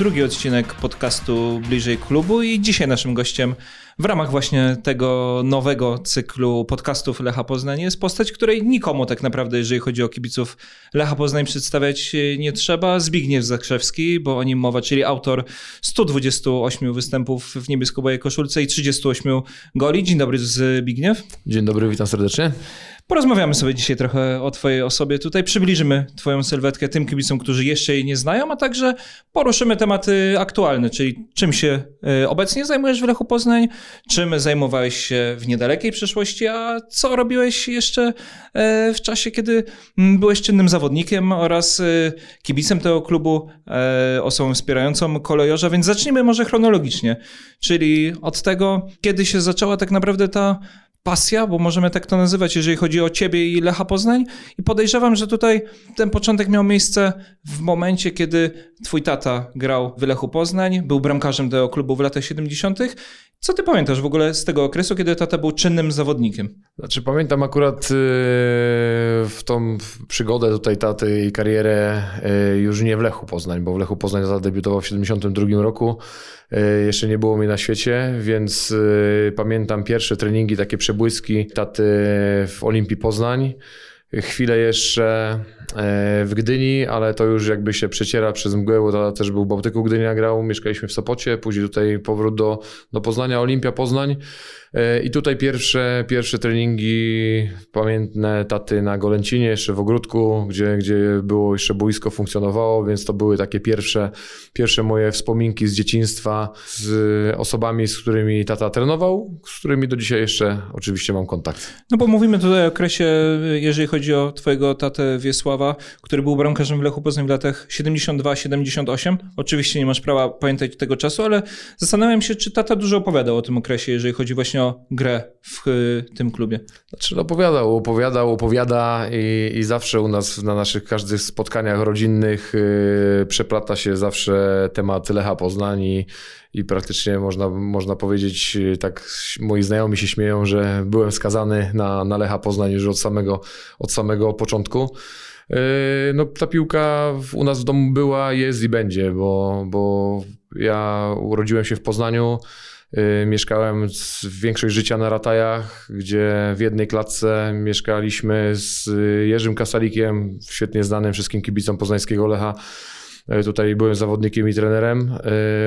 drugi odcinek podcastu Bliżej Klubu i dzisiaj naszym gościem w ramach właśnie tego nowego cyklu podcastów Lecha Poznań jest postać, której nikomu tak naprawdę, jeżeli chodzi o kibiców Lecha Poznań przedstawiać nie trzeba. Zbigniew Zakrzewski, bo o nim mowa, czyli autor 128 występów w niebiesko koszulce i 38 goli. Dzień dobry Zbigniew. Dzień dobry, witam serdecznie. Porozmawiamy sobie dzisiaj trochę o Twojej osobie. Tutaj przybliżymy Twoją sylwetkę tym kibicom, którzy jeszcze jej nie znają, a także poruszymy tematy aktualne, czyli czym się e, obecnie zajmujesz w Lechu Poznań, czym zajmowałeś się w niedalekiej przeszłości, a co robiłeś jeszcze e, w czasie, kiedy mm, byłeś czynnym zawodnikiem oraz e, kibicem tego klubu, osobą wspierającą kolejorza, więc zacznijmy może chronologicznie, czyli od tego, kiedy się zaczęła tak naprawdę ta pasja, bo możemy tak to nazywać, jeżeli chodzi o ciebie i Lecha Poznań. I podejrzewam, że tutaj ten początek miał miejsce w momencie, kiedy twój tata grał w Lechu Poznań, był bramkarzem tego klubu w latach 70. Co ty pamiętasz w ogóle z tego okresu, kiedy tata był czynnym zawodnikiem? Znaczy pamiętam akurat yy, w tą przygodę tutaj taty i karierę yy, już nie w Lechu Poznań, bo w Lechu Poznań tata debiutował w 72 roku. Yy, jeszcze nie było mnie na świecie, więc pamiętam pierwsze treningi, takie przebłyski taty w Olimpii Poznań chwilę jeszcze e, w Gdyni, ale to już jakby się przeciera przez mgłę, bo to też był Bałtyku Gdynia grał, mieszkaliśmy w Sopocie, później tutaj powrót do, do Poznania, Olimpia Poznań. E, I tutaj pierwsze, pierwsze treningi pamiętne taty na Golęcinie, jeszcze w ogródku, gdzie, gdzie było jeszcze boisko funkcjonowało, więc to były takie pierwsze, pierwsze moje wspominki z dzieciństwa z osobami, z którymi tata trenował, z którymi do dzisiaj jeszcze oczywiście mam kontakt. No bo mówimy tutaj o okresie, jeżeli chodzi o twojego tatę Wiesława, który był bramkarzem w Lechu Poznań w latach 72-78. Oczywiście nie masz prawa pamiętać tego czasu, ale zastanawiam się, czy tata dużo opowiadał o tym okresie, jeżeli chodzi właśnie grę w y, tym klubie? Znaczy no, opowiadał, opowiadał, opowiada i, i zawsze u nas na naszych każdych spotkaniach rodzinnych yy, przeplata się zawsze temat Lecha Poznań i, i praktycznie można, można powiedzieć, y, tak moi znajomi się śmieją, że byłem skazany na, na Lecha Poznań już od samego, od samego początku. Y, no, ta piłka u nas w domu była, jest i będzie, bo, bo ja urodziłem się w Poznaniu. Y, mieszkałem większość życia na Ratajach, gdzie w jednej klatce mieszkaliśmy z Jerzym Kasalikiem, świetnie znanym wszystkim kibicom poznańskiego Lecha. E, tutaj byłem zawodnikiem i trenerem.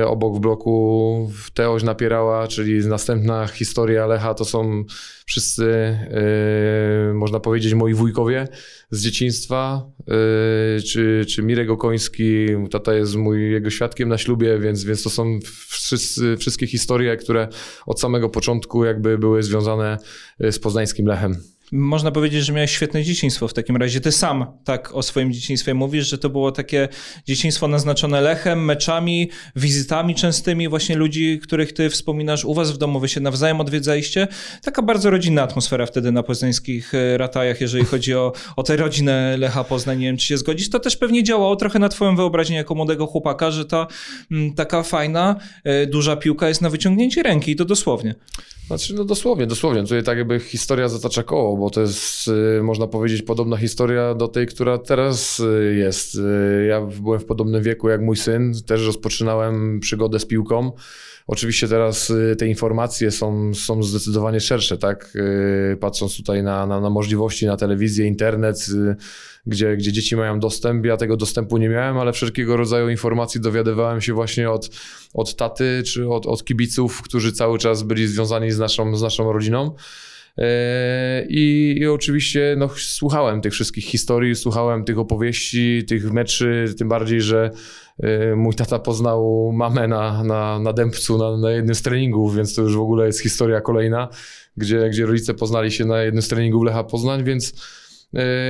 E, obok w bloku Teoś napierała, czyli następna historia Lecha to są wszyscy, e, można powiedzieć, moi wujkowie z dzieciństwa. Czy, czy Mirek Okoński, tata jest mój jego świadkiem na ślubie, więc, więc to są wszyscy, wszystkie historie, które od samego początku jakby były związane z poznańskim Lechem. Można powiedzieć, że miałeś świetne dzieciństwo w takim razie. Ty sam tak o swoim dzieciństwie mówisz, że to było takie dzieciństwo naznaczone lechem, meczami, wizytami częstymi właśnie ludzi, których ty wspominasz u was w domu, wy się nawzajem odwiedzaliście. Taka bardzo rodzinna atmosfera wtedy na poznańskich e, ratajach, jeżeli chodzi o, o tę rodzinę Lecha Poznań. Nie wiem, czy się zgodzisz. To też pewnie działało trochę na twoją wyobraźnię jako młodego chłopaka, że ta m, mm, taka fajna, y, duża piłka jest na wyciągnięcie ręki i to dosłownie. Znaczy, no dosłownie, dosłownie. Tutaj tak jakby historia zatacza koło, bo to jest, y, można powiedzieć, podobna historia do tej, która teraz y, jest. Y, ja byłem w podobnym wieku jak mój syn, też rozpoczynałem przygodę z piłką. Oczywiście teraz te informacje są, są zdecydowanie szersze, tak? Patrząc tutaj na, na, na możliwości, na telewizję, internet, gdzie, gdzie dzieci mają dostęp. Ja tego dostępu nie miałem, ale wszelkiego rodzaju informacji dowiadywałem się właśnie od, od taty czy od, od kibiców, którzy cały czas byli związani z naszą, z naszą rodziną. I, I, oczywiście no, słuchałem tych wszystkich historii, słuchałem tych opowieści, tych meczy, tym bardziej, że mój tata poznał mamę na, na, na Dębcu na, na jednym z treningów, więc to już w ogóle jest historia kolejna, gdzie, gdzie rodzice poznali się na jednym z treningów Lecha Poznań, więc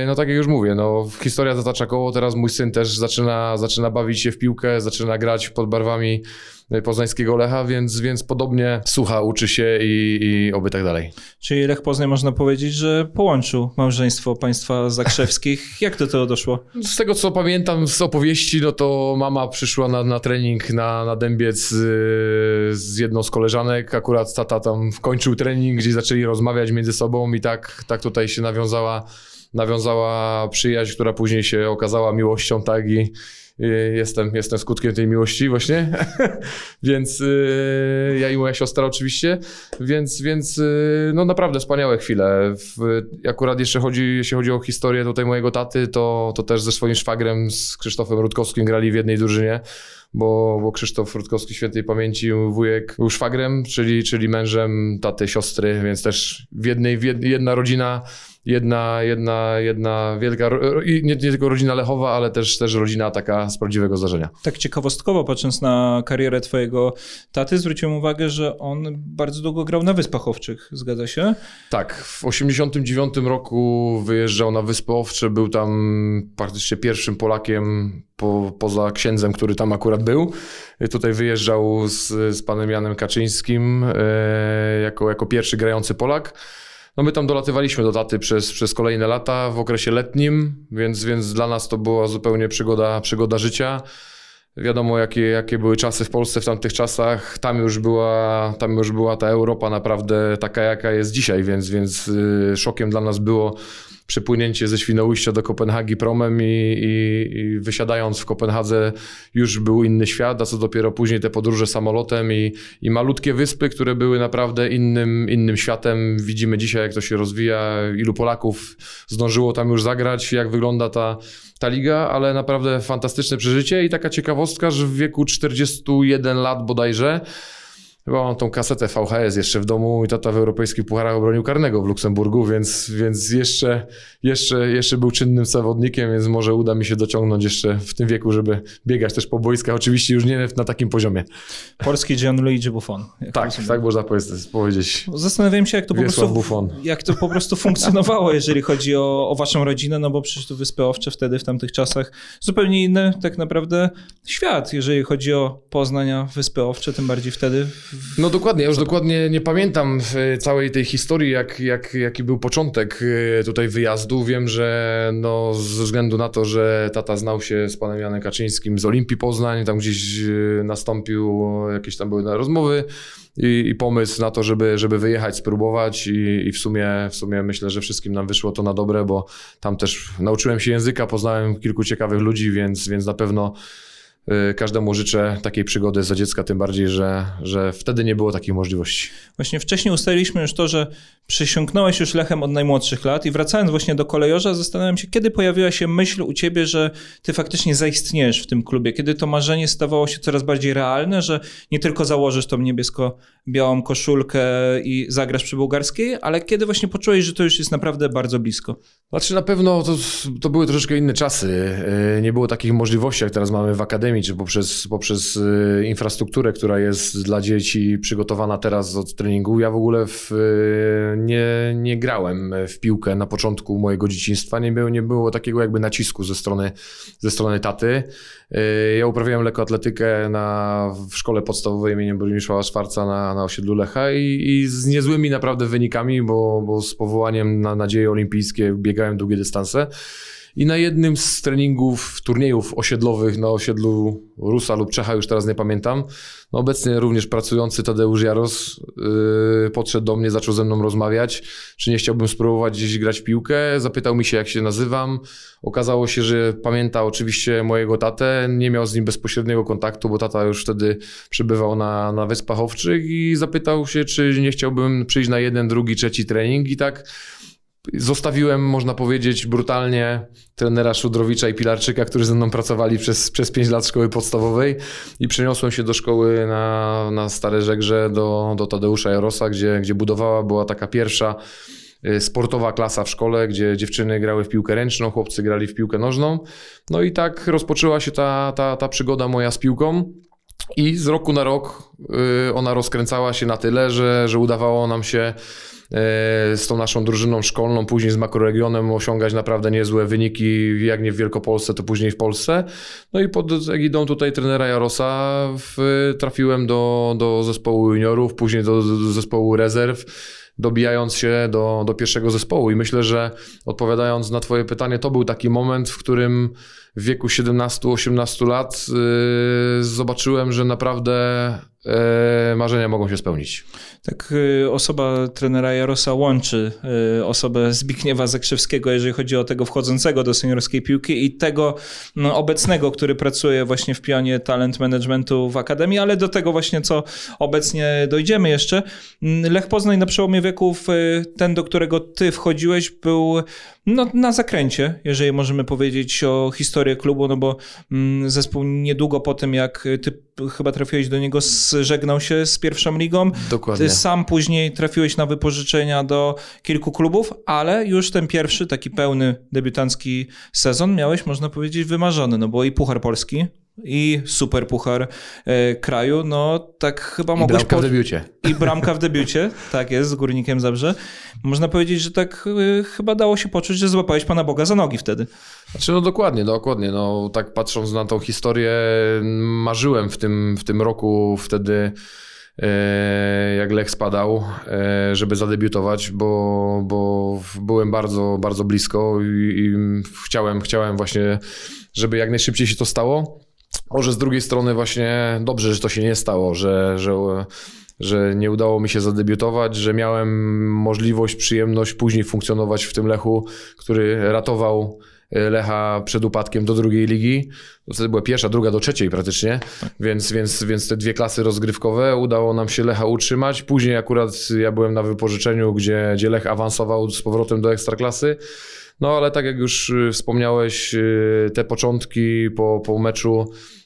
no tak jak już mówię, no, historia zatacza koło, teraz mój syn też zaczyna, zaczyna bawić się w piłkę, zaczyna grać pod barwami e, poznańskiego Lecha, więc, więc podobnie słucha, uczy się i, i oby tak dalej. Czyli Lech Poznań można powiedzieć, że połączył małżeństwo państwa Zakrzewskich. Jak do tego doszło? Z tego co pamiętam z opowieści, no to mama przyszła na, na trening na, na Dębiec z, z jedną z koleżanek, akurat tata tam wkończył trening, gdzie zaczęli rozmawiać między sobą i tak, tak tutaj się nawiązała nawiązała przyjaźń, która później się okazała miłością, tak? I jestem, jestem skutkiem tej miłości właśnie, więc yy, ja i moja siostra oczywiście, więc, więc yy, no naprawdę wspaniałe chwile. Akurat jeszcze chodzi, jeśli chodzi o historię tutaj mojego taty, to, to też ze swoim szwagrem, z Krzysztofem Rutkowskim grali w jednej drużynie, bo, bo Krzysztof Rutkowski świętej pamięci, wujek był szwagrem, czyli, czyli mężem taty, siostry, więc też w jednej, w jedna rodzina jedna, jedna, jedna wielka, nie, nie tylko rodzina Lechowa, ale też, też rodzina taka z prawdziwego zdarzenia. Tak ciekawostkowo, patrząc na karierę twojego taty, zwróciłem uwagę, że on bardzo długo grał na Wyspach Owczych, zgadza się? Tak, w 89 roku wyjeżdżał na Wyspy Owcze, był tam praktycznie pierwszym Polakiem po, poza księdzem, który tam akurat był. Tutaj wyjeżdżał z, z panem Janem Kaczyńskim e, jako, jako pierwszy grający Polak. No my tam dolatywaliśmy do daty przez, przez kolejne lata w okresie letnim, więc, więc dla nas to była zupełnie przygoda, przygoda życia. Wiadomo, jakie, jakie były czasy w Polsce w tamtych czasach. Tam już była, tam już była ta Europa naprawdę taka, jaka jest dzisiaj, więc, więc y, szokiem dla nas było przepłynięcie ze Świnoujścia do Kopenhagi promem i, i, i, wysiadając w Kopenhadze już był inny świat, a co dopiero później te podróże samolotem i, i malutkie wyspy, które były naprawdę innym, innym światem. Widzimy dzisiaj, jak to się rozwija, ilu Polaków zdążyło tam już zagrać, jak wygląda ta, ta liga, ale naprawdę fantastyczne przeżycie i taka ciekawostka, że w wieku 41 lat bodajże Chyba mam tą kasetę VHS jeszcze w domu i tata w europejskich pucharach obronił karnego w Luksemburgu, więc, więc jeszcze, jeszcze, jeszcze był czynnym zawodnikiem, więc może uda mi się dociągnąć jeszcze w tym wieku, żeby biegać też po boiskach. Oczywiście już nie na takim poziomie. Polski Gianluigi Buffon. Tak, tak można powiedzieć. Zastanawiam się, jak to, po prostu, Buffon. jak to po prostu funkcjonowało, jeżeli chodzi o, o waszą rodzinę, no bo przecież to Wyspy Owcze wtedy, w tamtych czasach, zupełnie inny tak naprawdę świat, jeżeli chodzi o Poznania, Wyspy Owcze, tym bardziej wtedy no dokładnie, ja już dokładnie nie pamiętam całej tej historii, jak, jak, jaki był początek e, tutaj wyjazdu. Wiem, że no, ze względu na to, że tata znał się z panem Janem Kaczyńskim z Olimpii Poznań, tam gdzieś e, nastąpił, jakieś tam były rozmowy i, i, pomysł na to, żeby, żeby wyjechać, spróbować i, i, w, sumie, w sumie myślę, że wszystkim nam wyszło to na dobre, bo tam też nauczyłem się języka, poznałem kilku ciekawych ludzi, więc, więc na pewno każdemu życzę takiej przygody za dziecka, tym bardziej, że, że wtedy nie było takich możliwości. Właśnie wcześniej ustaliliśmy już to, że przysiągnąłeś już Lechem od najmłodszych lat i wracając właśnie do kolejorza, zastanawiam się, kiedy pojawiła się myśl u ciebie, że ty faktycznie zaistniejesz w tym klubie, kiedy to marzenie stawało się coraz bardziej realne, że nie tylko założysz tą niebiesko-białą koszulkę i zagrasz przy bułgarskiej, ale kiedy właśnie poczułeś, że to już jest naprawdę bardzo blisko? Znaczy na pewno to, to były troszeczkę inne czasy. Y, nie było takich możliwości, jak teraz mamy w Akademii, czy poprzez, poprzez y, infrastrukturę, która jest dla dzieci przygotowana teraz od treningu. Ja w ogóle w nie, nie grałem w piłkę na początku mojego dzieciństwa. Nie było, nie było takiego jakby nacisku ze strony, ze strony taty. Y, ja uprawiałem lekkoatletykę na, w szkole podstawowej imieniem Burmisza Szwarca na, na osiedlu Lecha i, i, z niezłymi naprawdę wynikami, bo, bo z powołaniem na nadzieje olimpijskie biegałem długie dystanse. I na jednym z treningów, turniejów osiedlowych na osiedlu Rusa lub Czecha, już teraz nie pamiętam, no obecnie również pracujący Tadeusz Jaros yy, podszedł do mnie, zaczął ze mną rozmawiać, czy nie chciałbym spróbować gdzieś grać piłkę. Zapytał mi się, jak się nazywam. Okazało się, że pamięta oczywiście mojego tatę, nie miał z nim bezpośredniego kontaktu, bo tata już wtedy przybywał na, na Wyspach Owczych i zapytał się, czy nie chciałbym przyjść na jeden, drugi, trzeci trening i tak Zostawiłem, można powiedzieć, brutalnie trenera Szudrowicza i Pilarczyka, którzy ze mną pracowali przez, przez 5 lat szkoły podstawowej i przeniosłem się do szkoły na, na Stare Żegrze do, do Tadeusza Jarosa, gdzie, gdzie budowała była taka pierwsza y, sportowa klasa w szkole, gdzie dziewczyny grały w piłkę ręczną, chłopcy grali w piłkę nożną. No i tak rozpoczęła się ta, ta, ta przygoda moja z piłką. I z roku na rok y, ona rozkręcała się na tyle, że, że udawało nam się E, z tą naszą drużyną szkolną, później z makroregionem osiągać naprawdę niezłe wyniki, jak nie w Wielkopolsce, to później w Polsce. No i pod egidą tutaj trenera Jarosa w, trafiłem do, do zespołu juniorów, później do, do zespołu rezerw dobijając się do, do pierwszego zespołu. I myślę, że odpowiadając na Twoje pytanie, to był taki moment, w którym w wieku 17-18 lat yy, zobaczyłem, że naprawdę e, marzenia mogą się spełnić. Tak y, osoba trenera Jarosa łączy y, osobę Zbigniewa Zakrzewskiego, jeżeli chodzi o tego wchodzącego do seniorskiej piłki i tego no, obecnego, który pracuje właśnie w pionie talent managementu w Akademii, ale do tego właśnie, co obecnie dojdziemy jeszcze. Mm, Lech Poznań na przełomie wieków, y, ten, do którego ty wchodziłeś, był no, na zakręcie, jeżeli możemy powiedzieć o historii klubu, no bo mm, zespół niedługo po tym, jak ty chyba trafiłeś do niego, żegnał się z pierwszą ligą. Dokładnie. Ty sam później trafiłeś na wypożyczenia do kilku klubów, ale już ten pierwszy, taki pełny debiutancki sezon miałeś, można powiedzieć, wymarzony, no bo i Puchar Polski, i super puchar e, kraju, no tak chyba I mogłeś... bramka w po- debiucie. I bramka w debiucie, tak jest, z Górnikiem Zabrze. Można powiedzieć, że tak e, chyba dało się poczuć, że złapałeś Pana Boga za nogi wtedy. Znaczy, no dokładnie, dokładnie. No, tak patrząc na tą historię, marzyłem w tym, w tym roku wtedy, e, jak Lech spadał, e, żeby zadebiutować, bo, bo byłem bardzo, bardzo blisko i, i chciałem, chciałem właśnie, żeby jak najszybciej się to stało. Może z drugiej strony właśnie dobrze, że to się nie stało, że, że, że nie udało mi się zadebiutować, że miałem możliwość, przyjemność później funkcjonować w tym Lechu, który ratował Lecha przed upadkiem do drugiej ligi. To wtedy była pierwsza, druga do trzeciej praktycznie, więc, więc, więc te dwie klasy rozgrywkowe udało nam się Lecha utrzymać. Później akurat ja byłem na wypożyczeniu, gdzie, gdzie Lech awansował z powrotem do ekstraklasy. No ale tak jak już y, wspomniałeś, y, te początki po, po meczu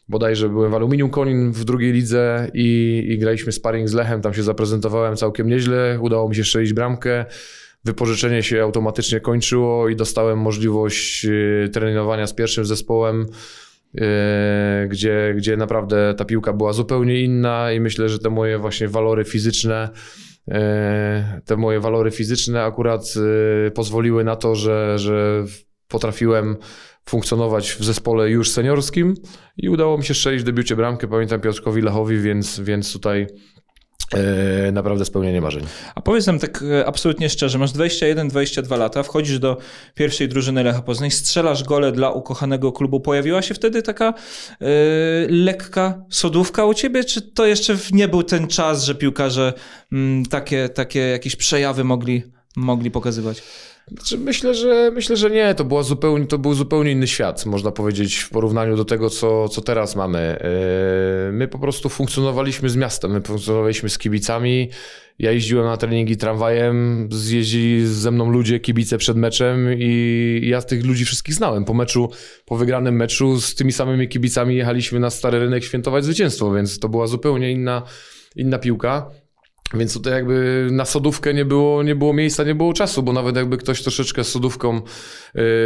bodajże byłem w Aluminium Konin w drugiej lidze i, i graliśmy sparring z Lechem, tam się zaprezentowałem całkiem nieźle, udało mi się strzelić bramkę, wypożyczenie się automatycznie kończyło i dostałem możliwość y, trenowania z pierwszym zespołem, y, gdzie, gdzie naprawdę ta piłka była zupełnie inna i myślę, że te moje właśnie walory fizyczne e, te moje walory fizyczne akurat y, pozwoliły na to, że, że potrafiłem funkcjonować w zespole już seniorskim i udało mi się strzelić w debiucie bramkę, pamiętam Piotrkowi Lechowi, więc, więc tutaj naprawdę spełnienie marzeń. A powiedz nam tak e, absolutnie szczerze, masz 21-22 lata, wchodzisz do pierwszej drużyny Lecha Poznań, strzelasz gole dla ukochanego klubu. Pojawiła się wtedy taka e, lekka sodówka u ciebie, czy to jeszcze nie był ten czas, że piłkarze mm, takie, takie jakieś przejawy mogli, mogli pokazywać? Znaczy, myślę, że myślę, że nie. To, była zupełnie, to był zupełnie inny świat, można powiedzieć, w porównaniu do tego, co, co teraz mamy. Yy, My po prostu funkcjonowaliśmy z miastem, my funkcjonowaliśmy z kibicami. Ja jeździłem na treningi tramwajem, zjeździli ze mną ludzie, kibice przed meczem i ja tych ludzi wszystkich znałem. Po meczu, po wygranym meczu z tymi samymi kibicami jechaliśmy na Stary Rynek świętować zwycięstwo, więc to była zupełnie inna, inna piłka. Więc tutaj jakby na sodówkę nie było, nie było miejsca, nie było czasu, bo nawet jakby ktoś troszeczkę z sodówką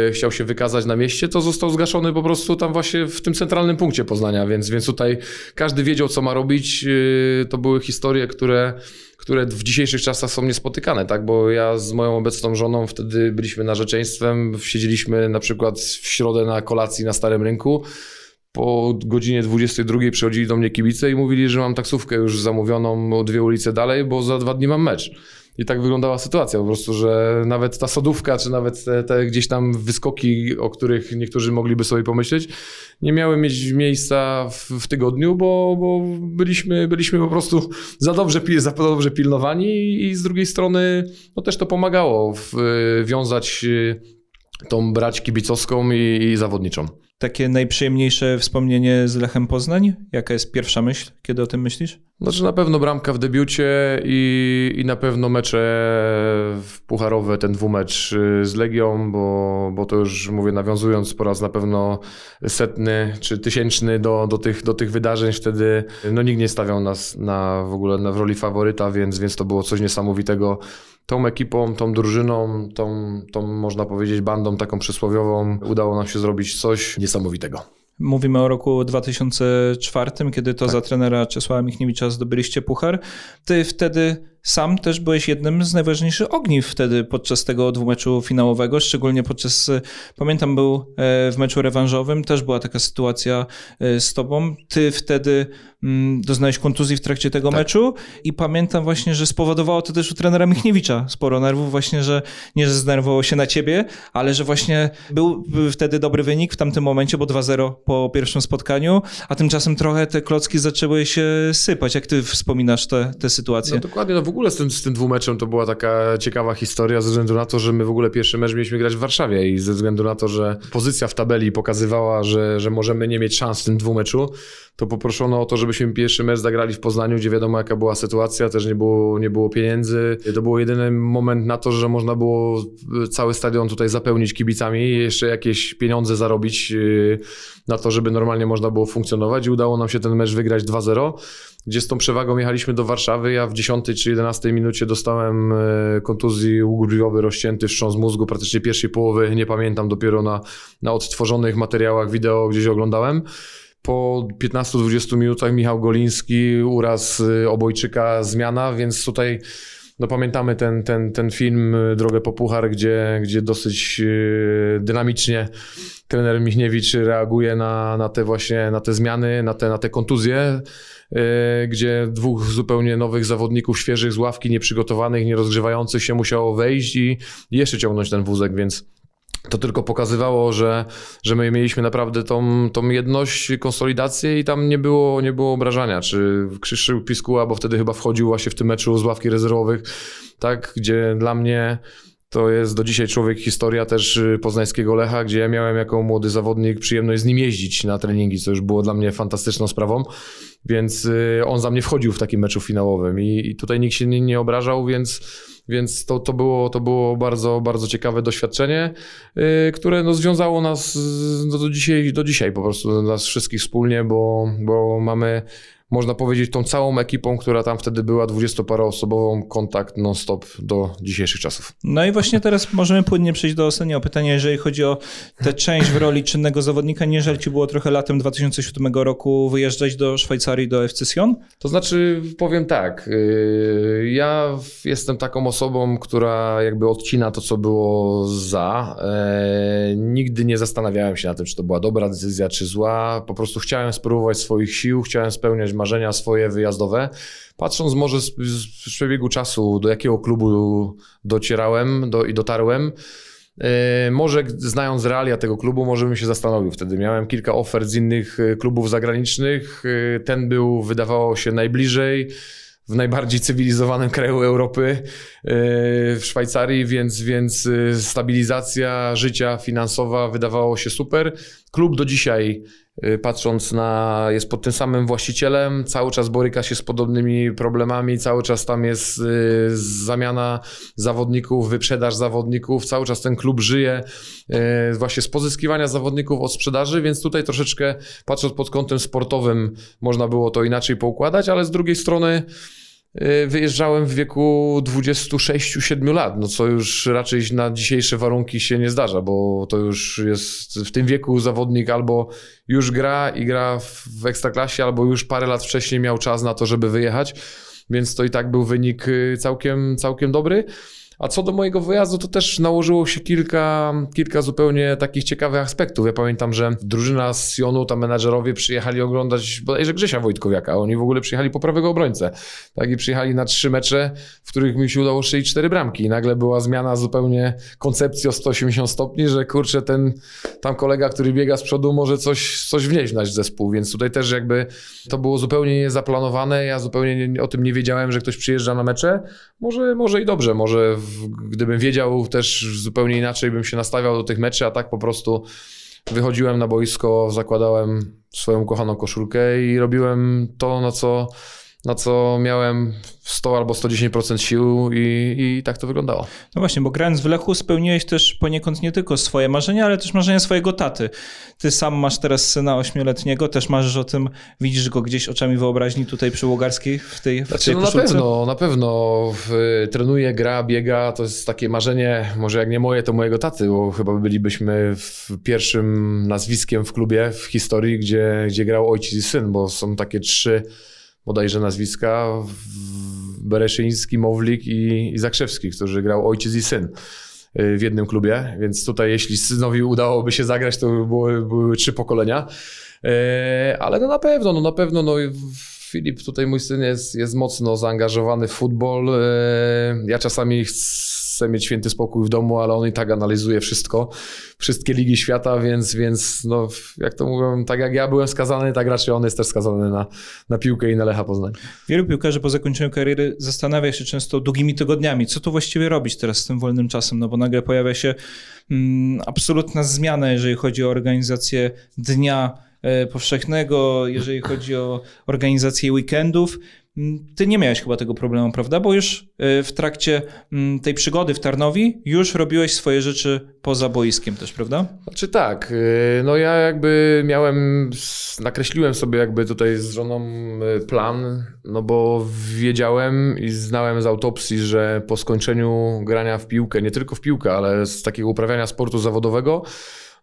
y, chciał się wykazać na mieście, to został zgaszony po prostu tam właśnie w tym centralnym punkcie Poznania, więc, więc tutaj każdy wiedział, co ma robić. Y, to były historie, które, które w dzisiejszych czasach są niespotykane, tak? Bo ja z moją obecną żoną wtedy byliśmy narzeczeństwem, siedzieliśmy na przykład w środę na kolacji na Starym Rynku, po godzinie 22 przychodzili do mnie kibice i mówili, że mam taksówkę już zamówioną o dwie ulice dalej, bo za dwa dni mam mecz. I tak wyglądała sytuacja po prostu, że nawet ta sodówka, czy nawet te, te gdzieś tam wyskoki, o których niektórzy mogliby sobie pomyśleć, nie miały mieć miejsca w, w tygodniu, bo, bo byliśmy, byliśmy po prostu za dobrze, za dobrze pilnowani i z drugiej strony no też to pomagało w, wiązać y, tą brać kibicowską i, i zawodniczą. Takie najprzyjemniejsze wspomnienie z Lechem Poznań? Jaka jest pierwsza myśl, kiedy o tym myślisz? Znaczy na pewno bramka w debiucie i, i na pewno mecze pucharowe, ten dwumecz y, z Legią, bo, bo to już mówię nawiązując po raz na pewno setny czy tysięczny do, do, tych, do tych wydarzeń wtedy no nikt nie stawiał nas na w ogóle na, w roli faworyta, więc, więc to było coś niesamowitego. Tą ekipą, tą drużyną, tą, tą można powiedzieć bandą taką przysłowiową udało nam się zrobić coś niesamowitego. Mówimy o roku 2004, kiedy to Tak. za trenera Czesława Michniewicza zdobyliście puchar. Ty wtedy sam też byłeś jednym z najważniejszych ogniw wtedy podczas tego dwumeczu finałowego, szczególnie podczas, pamiętam był e, w meczu rewanżowym, też była taka sytuacja e, z tobą. Ty wtedy mm, doznałeś kontuzji w trakcie tego tak. meczu i pamiętam właśnie, że spowodowało to też u trenera Michniewicza sporo nerwów właśnie, że nie, że zdenerwował się na ciebie, ale że właśnie był wtedy dobry wynik w tamtym momencie, bo 2-0 po pierwszym spotkaniu, a tymczasem trochę te klocki zaczęły się sypać. Jak ty wspominasz tę sytuację? No dokładnie, no w ogóle z tym, z tym dwumeczem to była taka ciekawa historia ze względu na to, że my w ogóle pierwszy mecz mieliśmy grać w Warszawie i ze względu na to, że pozycja w tabeli pokazywała, że, że możemy nie mieć szans w tym dwumeczu, to poproszono o to, żebyśmy pierwszy mecz zagrali w Poznaniu, gdzie wiadomo jaka była sytuacja, też nie było, nie było pieniędzy. To był jedyny moment na to, że można było cały stadion tutaj zapełnić kibicami i jeszcze jakieś pieniądze zarobić yy, na to, żeby normalnie można było funkcjonować i udało nam się ten mecz wygrać 2-0 gdzie z tą przewagą jechaliśmy do Warszawy. Ja w 10 czy 11 minucie dostałem e, kontuzji ugrujowy rozcięty wstrząs mózgu, praktycznie pierwszej połowy, nie pamiętam, dopiero na, na odtworzonych materiałach wideo gdzieś oglądałem. Po 15-20 minutach Michał Goliński, uraz y, obojczyka, zmiana, więc tutaj no pamiętamy ten, ten, ten film y, Drogę po Puchar, gdzie, gdzie dosyć y, dynamicznie trener Michniewicz reaguje na, na te właśnie, na te zmiany, na te, na te kontuzje, gdzie dwóch zupełnie nowych zawodników, świeżych z ławki, nieprzygotowanych, nierozgrzewających się musiało wejść i jeszcze ciągnąć ten wózek, więc to tylko pokazywało, że, że my mieliśmy naprawdę tą, tą jedność, konsolidację i tam nie było, nie było obrażania. Czy Krzysztof Piskuła, bo wtedy chyba wchodził właśnie w tym meczu z ławki rezerwowych, tak, gdzie dla mnie to jest do dzisiaj człowiek historia też poznańskiego Lecha, gdzie ja miałem jako młody zawodnik przyjemność z nim jeździć na treningi, co już było dla mnie fantastyczną sprawą. Więc y, on za mnie wchodził w takim meczu finałowym i, i tutaj nikt się nie, nie obrażał, więc więc to, to, było, to było bardzo, bardzo ciekawe doświadczenie, yy, które no, związało nas no, do, dzisiaj, do dzisiaj po prostu, nas wszystkich wspólnie, bo, bo mamy można powiedzieć, tą całą ekipą, która tam wtedy była, dwudziestoparoosobową, kontakt non-stop do dzisiejszych czasów. No i właśnie teraz możemy płynnie przejść do ostatniego pytania, jeżeli chodzi o tę część w roli czynnego zawodnika. Nie żal ci było trochę latem 2007 roku wyjeżdżać do Szwajcarii, do FC Sion? To znaczy, powiem tak, yy, ja jestem taką osobą, która jakby odcina to, co było za. Yy, nigdy nie zastanawiałem się na tym, czy to była dobra decyzja, czy zła. Po prostu chciałem spróbować swoich sił, chciałem spełniać marzenia swoje wyjazdowe. Patrząc może z, z przebiegu czasu, do jakiego klubu docierałem do, i dotarłem, Yy, może znając realia tego klubu, może bym się zastanowił wtedy. Miałem kilka ofert z innych e, klubów zagranicznych. Yy, ten był, wydawało się, najbliżej w najbardziej cywilizowanym kraju Europy, w Szwajcarii, więc, więc stabilizacja życia finansowa wydawało się super. Klub do dzisiaj patrząc na, jest pod tym samym właścicielem, cały czas boryka się z podobnymi problemami, cały czas tam jest y, zamiana zawodników, wyprzedaż zawodników, cały czas ten klub żyje y, właśnie z pozyskiwania zawodników od sprzedaży, więc tutaj troszeczkę patrząc pod kątem sportowym można było to inaczej poukładać, ale z drugiej strony Y, wyjeżdżałem w wieku 26-7 lat, no co już raczej na dzisiejsze warunki się nie zdarza, bo to już jest w tym wieku zawodnik albo już gra i gra w ekstraklasie, albo już parę lat wcześniej miał czas na to, żeby wyjechać, więc to i tak był wynik y, całkiem, całkiem dobry. A co do mojego wyjazdu, to też nałożyło się kilka, kilka zupełnie takich ciekawych aspektów. Ja pamiętam, że drużyna z Sionu, tam menadżerowie przyjechali oglądać bodajże Grzesia Wojtkowiaka. Oni w ogóle przyjechali po prawego obrońcę. Tak, i przyjechali na trzy mecze, w których mi się udało strzelić cztery bramki. I nagle była zmiana zupełnie koncepcji o 180 stopni, że kurczę, ten tam kolega, który biega z przodu, może coś, coś wnieść w nasz zespół. Więc tutaj też jakby to było zupełnie niezaplanowane. Ja zupełnie nie, o tym nie wiedziałem, że ktoś przyjeżdża na mecze. Może, może i dobrze, może gdybym wiedział też zupełnie inaczej bym się nastawiał do tych meczy, a tak po prostu wychodziłem na boisko, zakładałem swoją kochaną koszulkę i robiłem to, na co na co miałem 100 albo 110% sił i, i tak to wyglądało. No właśnie, bo grając w Lechu spełniłeś też poniekąd nie tylko swoje marzenia, ale też marzenia swojego taty. Ty sam masz teraz syna ośmioletniego, też marzysz o tym, widzisz go gdzieś oczami wyobraźni tutaj przy Łogarskiej w tej, w znaczy, tej no na pewno, na pewno trenuje, gra, biega, to jest takie marzenie, może jak nie moje, to mojego taty, bo chyba bylibyśmy w pierwszym nazwiskiem w klubie w historii, gdzie, gdzie grał ojciec i syn, bo są takie trzy bodajże nazwiska. Bereszyński, Mowlik i, i Zakrzewski, którzy grał ojciec i syn w jednym klubie, więc tutaj jeśli synowi udałoby się zagrać, to by były, były trzy pokolenia. Ale no na pewno, no na pewno no Filip, tutaj mój syn jest, jest mocno zaangażowany w futbol. Ja czasami chcę mieć święty spokój w domu, ale on i tak analizuje wszystko, wszystkie ligi świata, więc, więc no, jak to mówią, tak jak ja byłem skazany, tak raczej on jest też skazany na, na piłkę i na Lecha Poznań. Wielu piłkarzy po zakończeniu kariery zastanawia się często długimi tygodniami, co tu właściwie robić teraz z tym wolnym czasem, no bo nagle pojawia się mm, absolutna zmiana, jeżeli chodzi o organizację dnia e, powszechnego, jeżeli chodzi o organizację weekendów. Mm, ty nie miałeś chyba tego problemu, prawda? Bo już y, w trakcie mm, tej przygody w Tarnowi już robiłeś swoje rzeczy poza boiskiem też, prawda? Znaczy tak, y, no ja jakby miałem, nakreśliłem sobie jakby tutaj z żoną y, plan, no bo wiedziałem i znałem z autopsji, że po skończeniu grania w piłkę, nie tylko w piłkę, ale z takiego uprawiania sportu zawodowego,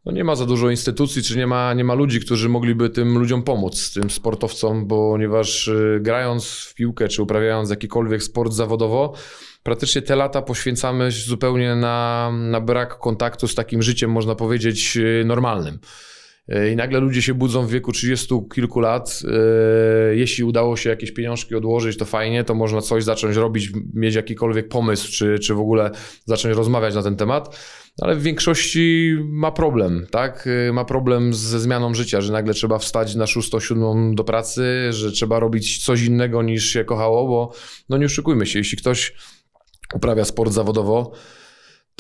no nie ma za dużo instytucji, czy nie ma, nie ma ludzi, którzy mogliby tym ludziom pomóc, tym sportowcom, ponieważ y, grając w piłkę, czy uprawiając jakikolwiek sport zawodowo, praktycznie te lata poświęcamy zupełnie na, na brak kontaktu z takim życiem, można powiedzieć, y, normalnym. Y, I nagle ludzie się budzą w wieku 30 kilku lat. Jeśli udało się jakieś pieniążki odłożyć, to fajnie, to można coś zacząć robić, mieć jakikolwiek pomysł, czy, czy w ogóle zacząć rozmawiać na ten temat ale w większości ma problem, tak? Y, ma problem ze zmianą życia, że nagle trzeba wstać na 6-7 do pracy, że trzeba robić coś innego niż się kochało, bo no nie oszukujmy się, jeśli ktoś uprawia sport zawodowo,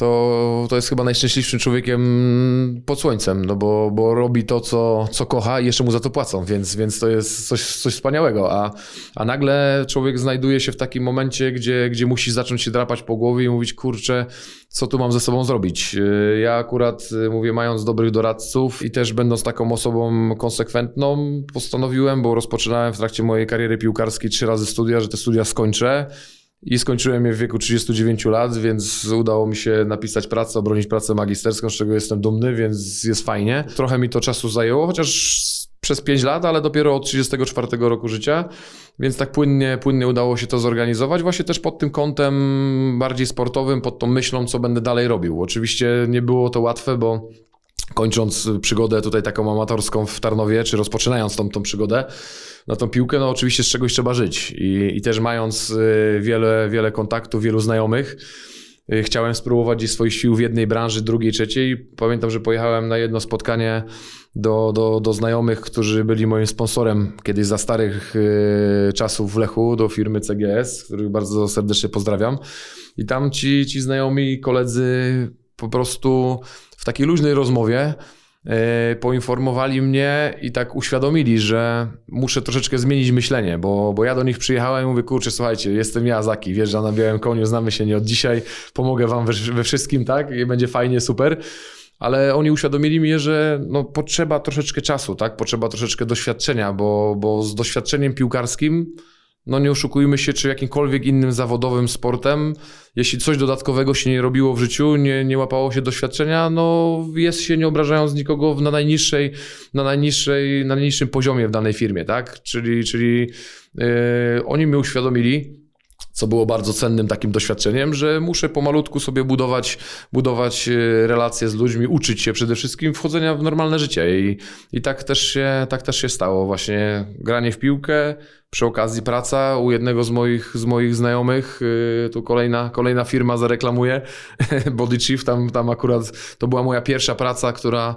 to, to jest chyba najszczęśliwszym człowiekiem pod słońcem, no bo, bo robi to, co, co kocha i jeszcze mu za to płacą, więc, więc to jest coś, coś wspaniałego. A, a nagle człowiek znajduje się w takim momencie, gdzie, gdzie musi zacząć się drapać po głowie i mówić, kurczę, co tu mam ze sobą zrobić. Ja akurat, mówię, mając dobrych doradców i też będąc taką osobą konsekwentną, postanowiłem, bo rozpoczynałem w trakcie mojej kariery piłkarskiej trzy razy studia, że te studia skończę i skończyłem je w wieku 39 lat, więc udało mi się napisać pracę, obronić pracę magisterską, z czego jestem dumny, więc jest fajnie. Trochę mi to czasu zajęło, chociaż przez 5 lat, ale dopiero od 34 roku życia, więc tak płynnie, płynnie udało się to zorganizować, właśnie też pod tym kątem bardziej sportowym, pod tą myślą, co będę dalej robił. Oczywiście nie było to łatwe, bo kończąc przygodę tutaj taką amatorską w Tarnowie, czy rozpoczynając tą, tą przygodę, na tą piłkę, no oczywiście z czegoś trzeba żyć. I, i też mając y, wiele, wiele kontaktów, wielu znajomych, y, chciałem spróbować gdzieś swoich sił w jednej branży, drugiej, trzeciej. Pamiętam, że pojechałem na jedno spotkanie do, do, do znajomych, którzy byli moim sponsorem kiedyś za starych y, czasów w Lechu, do firmy CGS, których bardzo serdecznie pozdrawiam. I tam ci, ci znajomi koledzy po prostu w takiej luźnej rozmowie E, poinformowali mnie i tak uświadomili, że muszę troszeczkę zmienić myślenie, bo, bo ja do nich przyjechałem i mówię, kurczę, słuchajcie, jestem ja, Zaki, wjeżdżam na białym koniu, znamy się nie od dzisiaj, pomogę wam we, we wszystkim, tak, i będzie fajnie, super ale oni uświadomili mi, że no, potrzeba troszeczkę czasu, tak? Potrzeba troszeczkę doświadczenia, bo, bo z doświadczeniem piłkarskim no nie oszukujmy się, czy jakimkolwiek innym zawodowym sportem, jeśli coś dodatkowego się nie robiło w życiu, nie, nie łapało się doświadczenia, no jest się nie obrażając nikogo na najniższej, na najniższej, na najniższym poziomie w danej firmie, tak? Czyli, czyli yy, oni mi uświadomili, co było bardzo cennym takim doświadczeniem, że muszę pomalutku sobie budować, budować e, relacje z ludźmi, uczyć się przede wszystkim wchodzenia w normalne życie i, i tak, też się, tak też się stało. Właśnie granie w piłkę, przy okazji praca u jednego z moich, z moich znajomych, e, tu kolejna, kolejna firma zareklamuje, Body Chief, tam, tam akurat to była moja pierwsza praca, która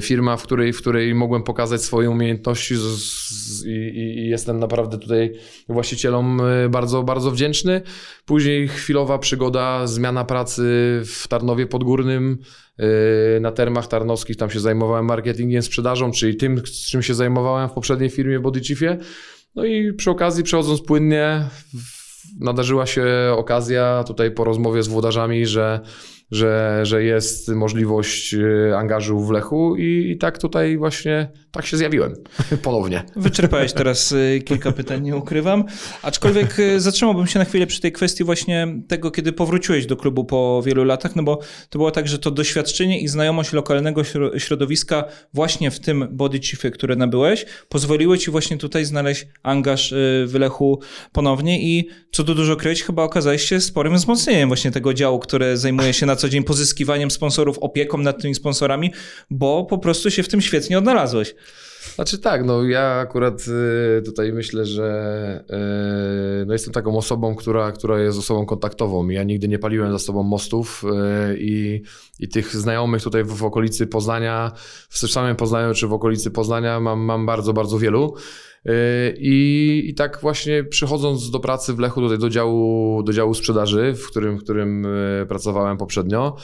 firma, w której, w której mogłem pokazać swoje umiejętności z, z, i, i, jestem naprawdę tutaj właścicielom e, bardzo, bardzo wdzięczny. Później chwilowa przygoda, zmiana pracy w Tarnowie Podgórnym, e, na termach tarnowskich, tam się zajmowałem marketingiem, sprzedażą, czyli tym, czym się zajmowałem w poprzedniej firmie Body Chiefie. No i przy okazji przechodząc płynnie, nadarzyła się okazja tutaj po rozmowie z włodarzami, że że, że jest możliwość e, angażu w Lechu i, i tak tutaj właśnie tak się zjawiłem ponownie. Wyczerpałeś teraz y, kilka pytań, nie ukrywam. Aczkolwiek y, zatrzymałbym się na chwilę przy tej kwestii właśnie tego, kiedy powróciłeś do klubu po wielu latach, no bo to było tak, że to doświadczenie i znajomość lokalnego środowiska właśnie w tym body chiefie, które nabyłeś, pozwoliły ci właśnie tutaj znaleźć angaż y, w Lechu ponownie i co tu dużo kryć, chyba okazałeś się sporym wzmocnieniem właśnie tego działu, które zajmuje się na co dzień pozyskiwaniem sponsorów, opieką nad tymi sponsorami, bo po prostu się w tym świetnie odnalazłeś. Znaczy tak, no ja akurat y, tutaj myślę, że y, no jestem taką osobą, która, która jest osobą kontaktową. Ja nigdy nie paliłem za sobą mostów y, i, i tych znajomych tutaj w, w okolicy Poznania, w samym Poznaniu czy w okolicy Poznania mam, mam bardzo, bardzo wielu. I, I tak właśnie przychodząc do pracy w Lechu, tutaj do działu, do działu sprzedaży, w którym, w którym pracowałem poprzednio,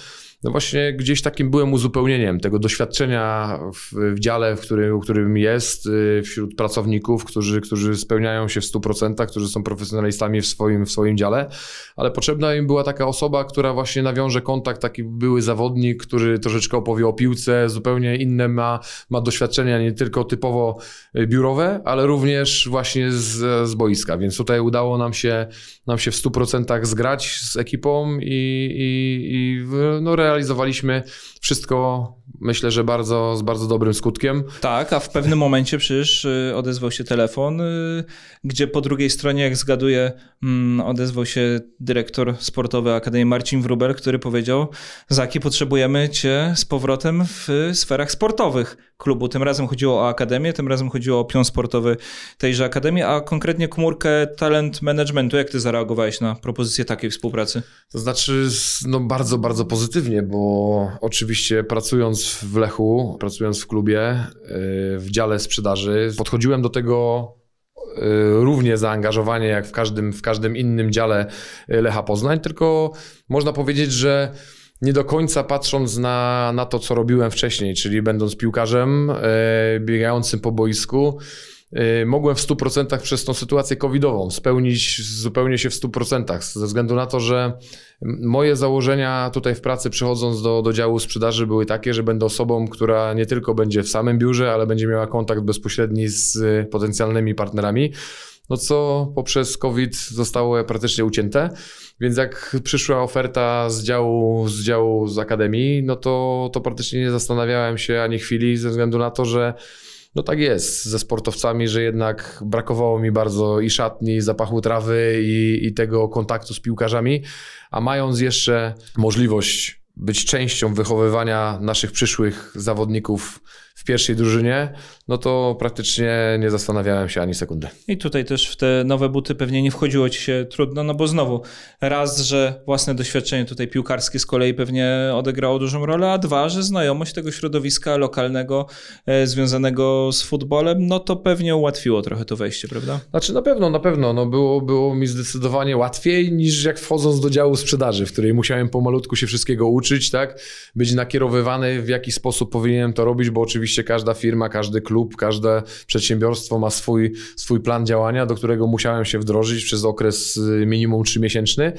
no właśnie gdzieś takim byłem uzupełnieniem tego doświadczenia w, w dziale, w którym, w którym jest, y, wśród pracowników, którzy, którzy spełniają się w 100%, którzy są profesjonalistami w swoim, w swoim dziale, ale potrzebna im była taka osoba, która właśnie nawiąże kontakt, taki były zawodnik, który troszeczkę opowie o piłce, zupełnie inne ma, ma doświadczenia, nie tylko typowo y, biurowe, ale również właśnie z, z boiska, więc tutaj udało nam się, nam się w 100% zgrać z ekipą i, i, i no, realizowaliśmy wszystko, myślę, że bardzo, z bardzo dobrym skutkiem. Tak, a w pewnym momencie przecież y, odezwał się telefon, y, gdzie po drugiej stronie, jak zgaduję, mm, odezwał się dyrektor sportowy Akademii Marcin Wrubel, który powiedział: Zaki, potrzebujemy cię z powrotem w sferach sportowych klubu. Tym razem chodziło o akademię, tym razem chodziło o pion sportowy tejże akademii, a konkretnie komórkę talent managementu. Jak ty zareagowałeś na propozycję takiej współpracy? To znaczy, no bardzo, bardzo pozytywnie, bo oczywiście pracując w Lechu, pracując w klubie, y, w dziale sprzedaży, podchodziłem do tego y, równie zaangażowanie jak w każdym, w każdym innym dziale Lecha Poznań, tylko można powiedzieć, że nie do końca patrząc na, na to, co robiłem wcześniej, czyli będąc piłkarzem, e, biegającym po boisku, e, mogłem w 100% przez tą sytuację covidową spełnić zupełnie się w 100%, ze względu na to, że moje założenia tutaj w pracy przychodząc do, do działu sprzedaży były takie, że będę osobą, która nie tylko będzie w samym biurze, ale będzie miała kontakt bezpośredni z potencjalnymi partnerami, no co poprzez COVID zostało praktycznie ucięte. Więc jak przyszła oferta z działu, z działu z akademii, no to, to praktycznie nie zastanawiałem się ani chwili ze względu na to, że no tak jest ze sportowcami, że jednak brakowało mi bardzo i szatni, i zapachu trawy i, i tego kontaktu z piłkarzami, a mając jeszcze możliwość być częścią wychowywania naszych przyszłych zawodników w pierwszej drużynie, no to praktycznie nie zastanawiałem się ani sekundy. I tutaj też w te nowe buty pewnie nie wchodziło ci się trudno, no bo znowu raz, że własne doświadczenie tutaj piłkarskie z kolei pewnie odegrało dużą rolę, a dwa, że znajomość tego środowiska lokalnego e, związanego z futbolem, no to pewnie ułatwiło trochę to wejście, prawda? Znaczy na pewno, na pewno, no było, było mi zdecydowanie łatwiej niż jak wchodząc do działu sprzedaży, w której musiałem pomalutku się wszystkiego uczyć, tak, być nakierowywany w jaki sposób powinienem to robić, bo oczywiście oczywiście każda firma, każdy klub, każde przedsiębiorstwo ma swój, swój plan działania, do którego musiałem się wdrożyć przez okres y, minimum trzymiesięczny.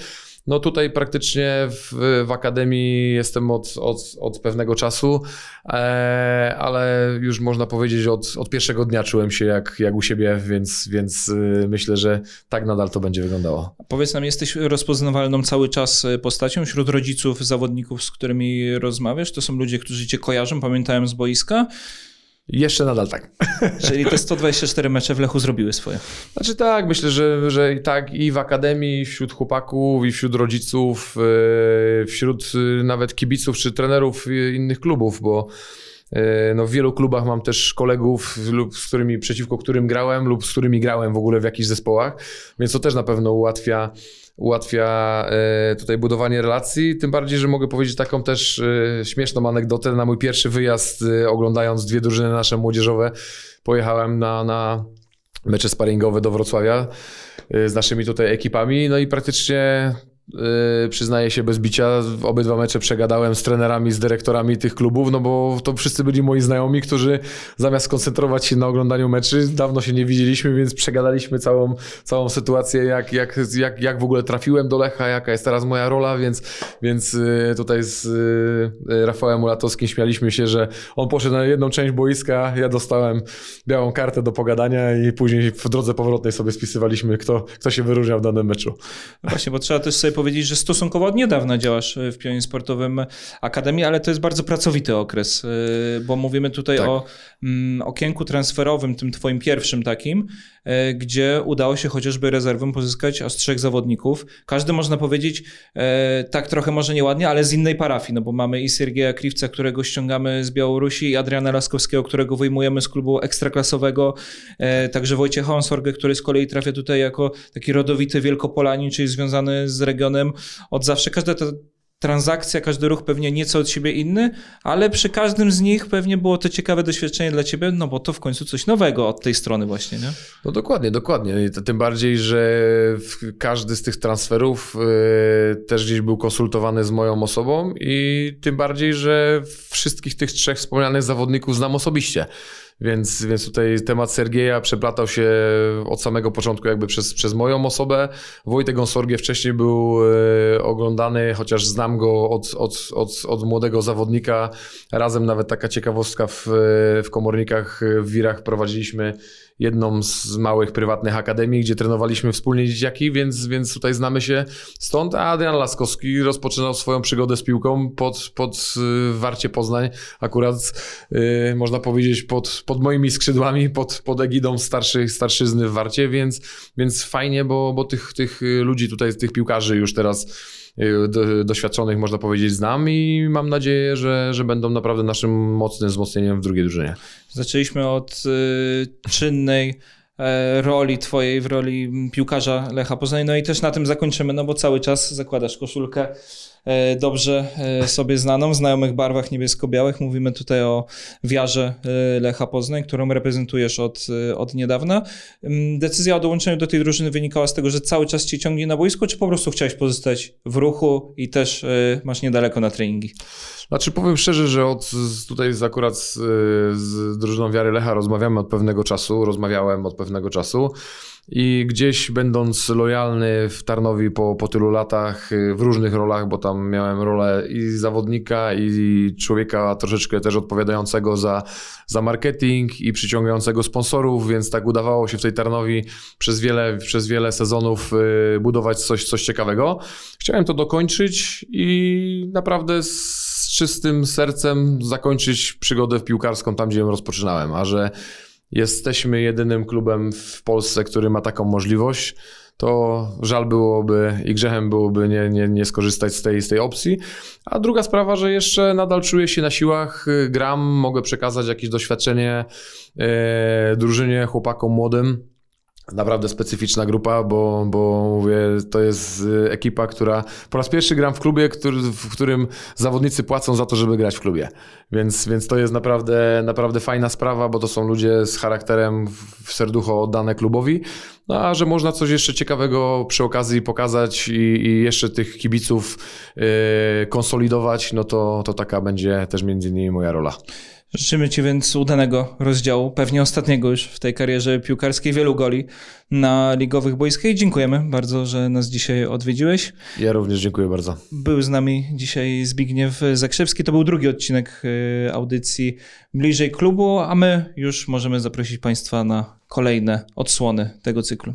No tutaj praktycznie w, w akademii jestem od, od, od pewnego czasu, e, ale już można powiedzieć od, od pierwszego dnia czułem się jak, jak u siebie, więc, więc y, myślę, że tak nadal to będzie wyglądało. Powiedz nam, jesteś rozpoznawalną cały czas postacią wśród rodziców, zawodników, z którymi rozmawiasz? To są ludzie, którzy cię kojarzą, pamiętają z boiska? Jeszcze nadal tak. Czyli te 124 mecze w Lechu zrobiły swoje. Znaczy tak, myślę, że, że i tak i w akademii, wśród chłopaków, i wśród rodziców, e, wśród e, nawet kibiców czy trenerów innych klubów, bo no, w wielu klubach mam też kolegów, lub z którymi, przeciwko którym grałem, lub z którymi grałem w ogóle w jakichś zespołach, więc to też na pewno ułatwia ułatwia e, tutaj budowanie relacji. Tym bardziej, że mogę powiedzieć taką też e, śmieszną anegdotę. Na mój pierwszy wyjazd, e, oglądając dwie drużyny nasze młodzieżowe, pojechałem na, na mecze sparingowe do Wrocławia z naszymi tutaj ekipami. No i praktycznie Yy, przyznaję się bez bicia, obydwa mecze przegadałem z trenerami, z dyrektorami tych klubów, no bo to wszyscy byli moi znajomi, którzy zamiast skoncentrować się na oglądaniu meczy, dawno się nie widzieliśmy, więc przegadaliśmy całą, całą sytuację, jak, jak, jak, jak w ogóle trafiłem do Lecha, jaka jest teraz moja rola, więc, więc yy, tutaj z yy, Rafałem Ulatowskim śmialiśmy się, że on poszedł na jedną część boiska, ja dostałem białą kartę do pogadania i później w drodze powrotnej sobie spisywaliśmy, kto, kto się wyróżniał w danym meczu. No właśnie, bo trzeba też sobie powiedzieć, że stosunkowo od niedawna działasz w pionie sportowym Akademii, ale to jest bardzo pracowity okres, y, bo mówimy tutaj tak. o mm, okienku transferowym, tym twoim pierwszym takim, y, gdzie udało się chociażby rezerwą pozyskać aż trzech zawodników. Każdy można powiedzieć tak trochę może nieładnie, ale z innej parafii, no bo mamy i Sergieja Kriwca, którego ściągamy z Białorusi i Adriana Laskowskiego, którego wyjmujemy z klubu ekstraklasowego, także Wojciecha Onsorgę, który z kolei trafia tutaj jako taki rodowity Wielkopolanin, czyli związany z regionem od zawsze. Każda ta transakcja, każdy ruch pewnie nieco od siebie inny, ale przy każdym z nich pewnie było to ciekawe doświadczenie dla ciebie, no bo to w końcu coś nowego od tej strony właśnie, nie? No dokładnie, dokładnie. Tym bardziej, że każdy z tych transferów yy, też gdzieś był konsultowany z moją osobą i tym bardziej, że wszystkich tych trzech wspomnianych zawodników znam osobiście. Więc, więc tutaj temat Sergieja przeplatał się od samego początku jakby przez, przez moją osobę. Wojtek Onsorgie wcześniej był e, oglądany, chociaż znam go od, od, od, od młodego zawodnika. Razem nawet taka ciekawostka w, w komornikach w Wirach prowadziliśmy jedną z małych prywatnych akademii, gdzie trenowaliśmy wspólnie dzieciaki, więc, więc tutaj znamy się stąd. A Adrian Laskowski rozpoczynał swoją przygodę z piłką pod, pod y, Warcie Poznań, akurat yy, można powiedzieć pod, pod moimi skrzydłami, pod, pod egidą starszych, starszyzny w Warcie, więc, więc fajnie, bo, bo tych, tych ludzi tutaj, tych piłkarzy już teraz y, doświadczonych, można powiedzieć, znam i mam nadzieję, że, że będą naprawdę naszym mocnym wzmocnieniem w drugiej drużynie. Zaczęliśmy od y, czynnej e, roli twojej w roli piłkarza Lecha Poznań, no i też na tym zakończymy, no bo cały czas zakładasz koszulkę dobrze e, sobie znaną, w znajomych barwach niebiesko-białych. Mówimy tutaj o wiarze e, Lecha Poznań, którą reprezentujesz od, od niedawna. Mm, decyzja o dołączeniu do tej drużyny wynikała z tego, że cały czas cię ciągnie na boisko, czy po prostu chciałeś pozostać w ruchu i też masz niedaleko na treningi? Znaczy powiem szczerze, że od, tutaj z, akurat z, z drużyną Wiary Lecha rozmawiamy od pewnego czasu, rozmawiałem od pewnego czasu. I gdzieś będąc lojalny w Tarnowi po, po tylu latach, y, w różnych rolach, bo tam miałem rolę i zawodnika, i człowieka troszeczkę też odpowiadającego za, za marketing i przyciągającego sponsorów, więc tak udawało się w tej Tarnowi przez wiele, przez wiele sezonów y, budować coś, coś ciekawego. Chciałem to dokończyć i naprawdę z czystym sercem zakończyć przygodę piłkarską tam, gdzie ją rozpoczynałem, a że jesteśmy jedynym klubem w Polsce, który ma taką możliwość, to żal byłoby i grzechem byłoby nie, nie, nie skorzystać z tej, z tej opcji. A druga sprawa, że jeszcze nadal czuję się na siłach, gram, mogę przekazać jakieś doświadczenie e, drużynie, chłopakom młodym naprawdę specyficzna grupa, bo, bo mówię, to jest y, ekipa, która po raz pierwszy gram w klubie, który, w którym zawodnicy płacą za to, żeby grać w klubie. Więc, więc to jest naprawdę, naprawdę fajna sprawa, bo to są ludzie z charakterem w serducho oddane klubowi. No a że można coś jeszcze ciekawego przy okazji pokazać i, i jeszcze tych kibiców yy, konsolidować, no to, to taka będzie też między innymi moja rola. Życzymy Ci więc udanego rozdziału, pewnie ostatniego już w tej karierze piłkarskiej, wielu goli na ligowych boiskach i dziękujemy bardzo, że nas dzisiaj odwiedziłeś. Ja również dziękuję bardzo. Był z nami dzisiaj Zbigniew Zakrzewski, to był drugi odcinek y, audycji Bliżej Klubu, a my już możemy zaprosić Państwa na kolejne odsłony tego cyklu.